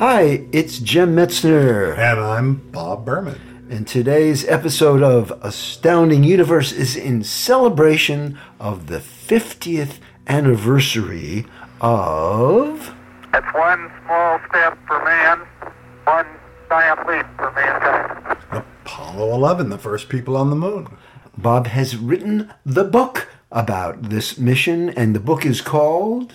Hi, it's Jim Metzner. And I'm Bob Berman. And today's episode of Astounding Universe is in celebration of the 50th anniversary of. That's one small step for man, one giant leap for mankind. Apollo 11, the first people on the moon. Bob has written the book about this mission, and the book is called.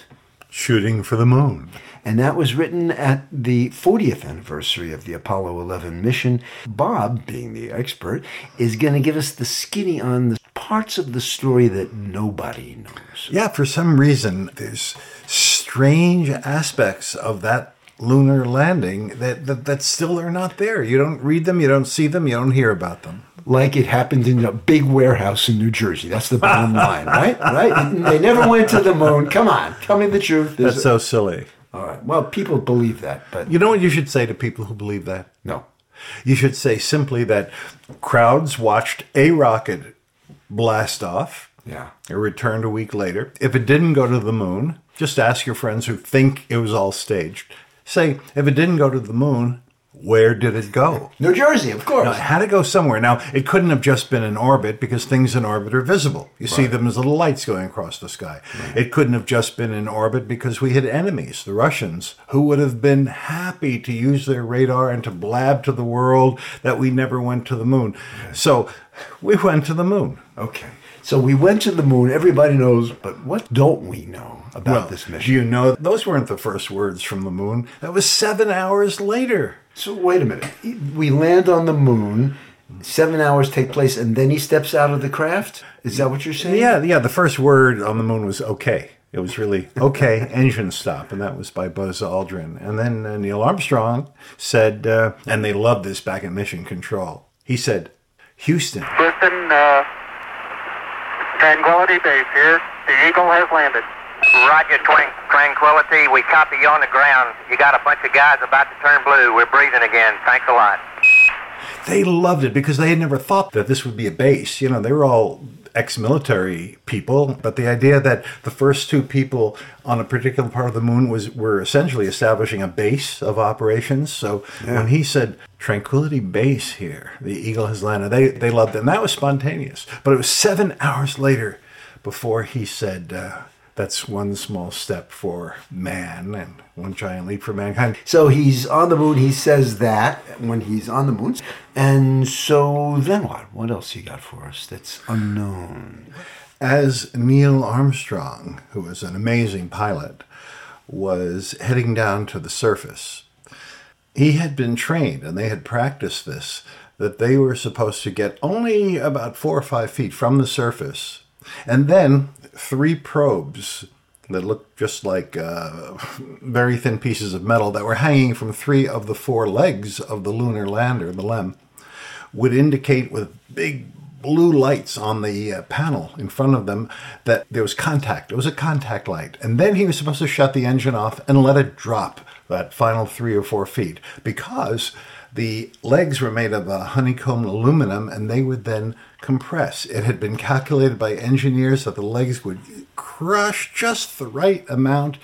Shooting for the moon. And that was written at the 40th anniversary of the Apollo 11 mission. Bob, being the expert, is going to give us the skinny on the parts of the story that nobody knows. Yeah, for some reason, there's strange aspects of that lunar landing that, that, that still are not there. You don't read them, you don't see them, you don't hear about them. Like it happened in a big warehouse in New Jersey. That's the bottom line, right? Right? They never went to the moon. Come on, tell me the truth. There's That's so silly. All right. Well, people believe that, but You know what you should say to people who believe that? no. You should say simply that crowds watched a rocket blast off. Yeah. It returned a week later. If it didn't go to the moon, just ask your friends who think it was all staged. Say, if it didn't go to the moon, where did it go? New Jersey, of course. Now, it had to go somewhere. Now, it couldn't have just been in orbit because things in orbit are visible. You see them as little lights going across the sky. It couldn't have just been in orbit because we had enemies, the Russians, who would have been happy to use their radar and to blab to the world that we never went to the moon. So we went to the moon. Okay. So we went to the moon. Everybody knows, but what don't we know about Well, this mission? you know those weren't the first words from the moon? That was seven hours later. So wait a minute. We land on the moon. Seven hours take place, and then he steps out of the craft. Is that what you're saying? Yeah, yeah. The first word on the moon was okay. It was really okay, engine stop, and that was by Buzz Aldrin. And then uh, Neil Armstrong said, uh, and they loved this back at Mission Control. He said, "Houston, Houston, uh, Tranquility Base here. The Eagle has landed. Roger, Twin- Tranquility. We copy you on the ground. You got a bunch of guys about to turn blue. We're breathing again. Thanks a lot. They loved it because they had never thought that this would be a base. You know, they were all ex-military people, but the idea that the first two people on a particular part of the moon was were essentially establishing a base of operations. So when he said Tranquility Base here, the Eagle has landed, they they loved it, and that was spontaneous. But it was seven hours later before he said. Uh, that's one small step for man and one giant leap for mankind. So he's on the moon. He says that when he's on the moon. And so then what? What else you got for us that's unknown? as Neil Armstrong, who was an amazing pilot, was heading down to the surface, he had been trained and they had practiced this that they were supposed to get only about four or five feet from the surface, and then three probes that looked just like uh, very thin pieces of metal that were hanging from three of the four legs of the lunar lander, the LEM, would indicate with big blue lights on the uh, panel in front of them that there was contact. It was a contact light. And then he was supposed to shut the engine off and let it drop that final three or four feet because the legs were made of uh, honeycomb aluminum and they would then compress. It had been calculated by engineers that the legs would crush just the right amount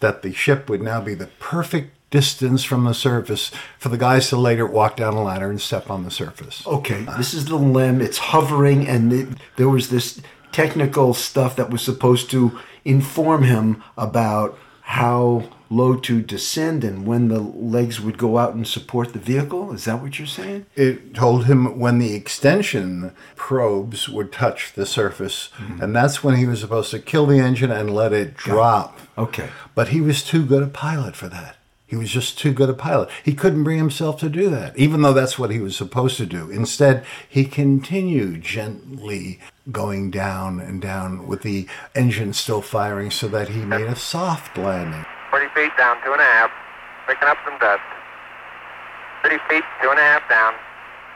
that the ship would now be the perfect distance from the surface for the guys to later walk down a ladder and step on the surface. Okay, this is the LEM. It's hovering, and it, there was this technical stuff that was supposed to inform him about how low to descend and when the legs would go out and support the vehicle. Is that what you're saying? It told him when the extension probes would touch the surface, mm-hmm. and that's when he was supposed to kill the engine and let it drop. Okay. But he was too good a pilot for that. He was just too good a pilot. He couldn't bring himself to do that, even though that's what he was supposed to do. Instead, he continued gently going down and down with the engine still firing so that he made a soft landing. 40 feet down, two and a half. Picking up some dust. 30 feet, two and a half down.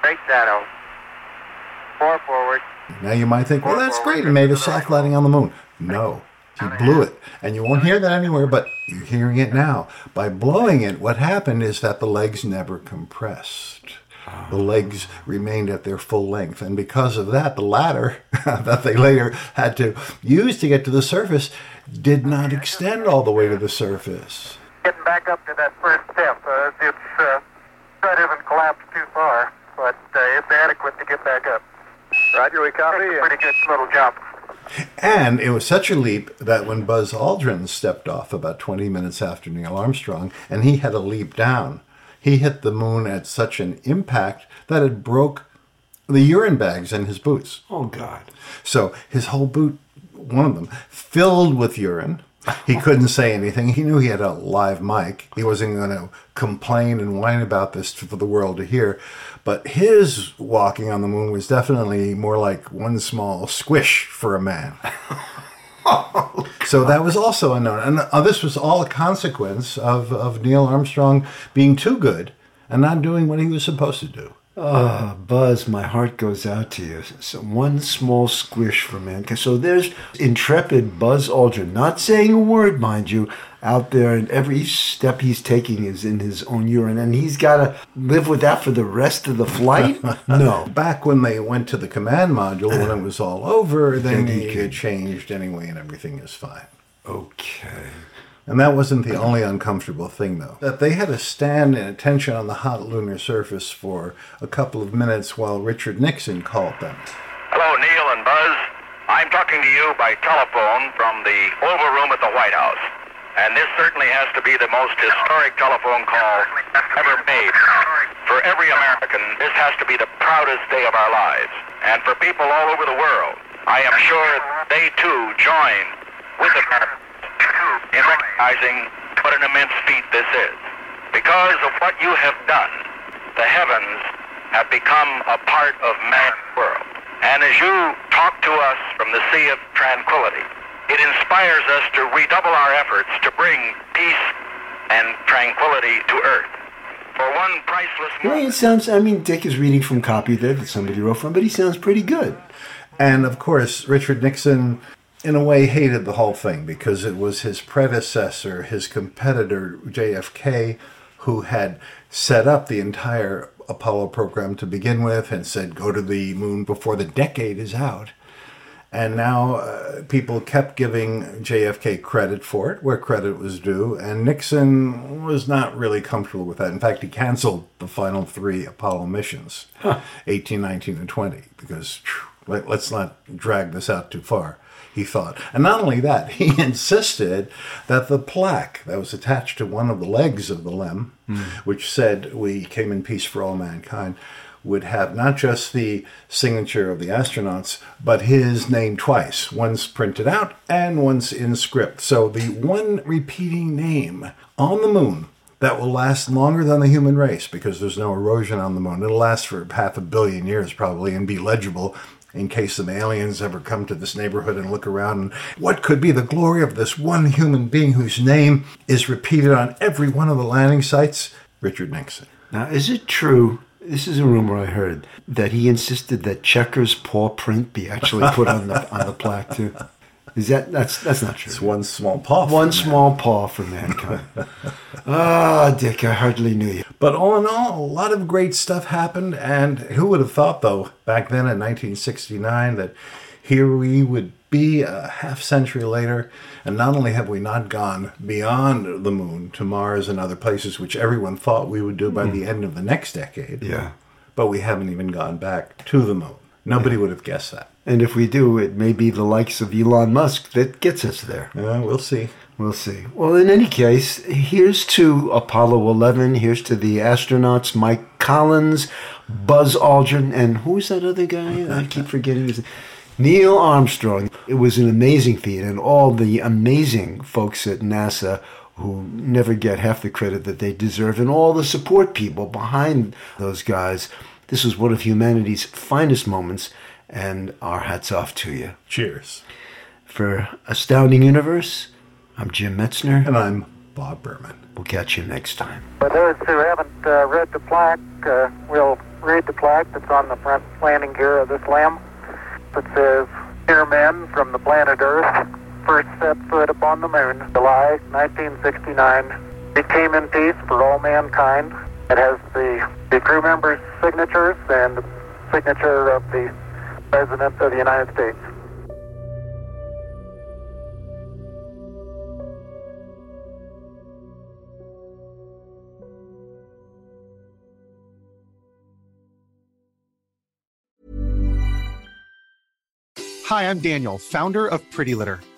Straight shadow. Four forward. Now you might think, well, that's great. He made a soft landing on the moon. No, he blew it. And you won't hear that anywhere, but you're hearing it now. By blowing it, what happened is that the legs never compressed. The legs remained at their full length. And because of that, the ladder that they later had to use to get to the surface did not extend all the way to the surface. Getting back up to that first step. Uh, it's, uh, that isn't collapsed too far, but uh, it's adequate to get back up. Roger, we copy. It's a pretty good little jump. And it was such a leap that when Buzz Aldrin stepped off about 20 minutes after Neil Armstrong, and he had a leap down, he hit the moon at such an impact that it broke the urine bags in his boots. Oh God. So his whole boot, one of them, filled with urine. He couldn't say anything. He knew he had a live mic. He wasn't going to complain and whine about this for the world to hear. But his walking on the moon was definitely more like one small squish for a man. so that was also unknown. And uh, this was all a consequence of, of Neil Armstrong being too good and not doing what he was supposed to do. Ah, Buzz, my heart goes out to you. So one small squish for mankind. So there's intrepid Buzz Aldrin, not saying a word, mind you, out there, and every step he's taking is in his own urine, and he's got to live with that for the rest of the flight. No, Back when they went to the command module, when it was all over, then Then he he changed anyway and everything is fine. okay. And that wasn't the only uncomfortable thing, though. That they had to stand in attention on the hot lunar surface for a couple of minutes while Richard Nixon called them. Hello, Neil and Buzz. I'm talking to you by telephone from the Oval Room at the White House. And this certainly has to be the most historic telephone call ever made. For every American, this has to be the proudest day of our lives. And for people all over the world, I am sure they too join with America in recognizing what an immense feat this is. Because of what you have done, the heavens have become a part of man's world. And as you talk to us from the Sea of Tranquility, it inspires us to redouble our efforts to bring peace and tranquility to earth. For one priceless moment. it sounds. I mean, Dick is reading from copy there that somebody wrote from, but he sounds pretty good. And of course, Richard Nixon, in a way, hated the whole thing because it was his predecessor, his competitor, JFK, who had set up the entire Apollo program to begin with and said, go to the moon before the decade is out. And now uh, people kept giving JFK credit for it, where credit was due, and Nixon was not really comfortable with that. In fact, he canceled the final three Apollo missions, 18, 19, and 20, because phew, let, let's not drag this out too far, he thought. And not only that, he insisted that the plaque that was attached to one of the legs of the LEM, which said, We came in peace for all mankind, would have not just the signature of the astronauts, but his name twice, once printed out and once in script. So the one repeating name on the moon that will last longer than the human race because there's no erosion on the moon. It'll last for half a billion years probably and be legible in case some aliens ever come to this neighborhood and look around and what could be the glory of this one human being whose name is repeated on every one of the landing sites? Richard Nixon. Now, is it true? This is a rumor I heard that he insisted that Checker's paw print be actually put on the on the plaque too. Is that that's that's not true? It's one small paw. for One man. small paw for mankind. Ah, Dick, I hardly knew you. But all in all, a lot of great stuff happened. And who would have thought, though, back then in 1969, that here we would be a half century later. And not only have we not gone beyond the moon to Mars and other places, which everyone thought we would do by the end of the next decade, Yeah. but we haven't even gone back to the moon. Nobody would have guessed that. And if we do, it may be the likes of Elon Musk that gets us there. Uh, we'll see. We'll see. Well, in any case, here's to Apollo 11. Here's to the astronauts Mike Collins, Buzz Aldrin, and who's that other guy? I keep forgetting his Neil Armstrong. It was an amazing feat, and all the amazing folks at NASA who never get half the credit that they deserve, and all the support people behind those guys. This was one of humanity's finest moments, and our hats off to you. Cheers. For Astounding Universe, I'm Jim Metzner. And I'm Bob Berman. We'll catch you next time. For those who haven't uh, read the plaque, uh, we'll read the plaque that's on the front landing gear of this LEM. It says, Dear men from the planet Earth, first set foot upon the moon, July 1969. It came in peace for all mankind. It has the, the crew members' signatures and the signature of the President of the United States. Hi, I'm Daniel, founder of Pretty Litter.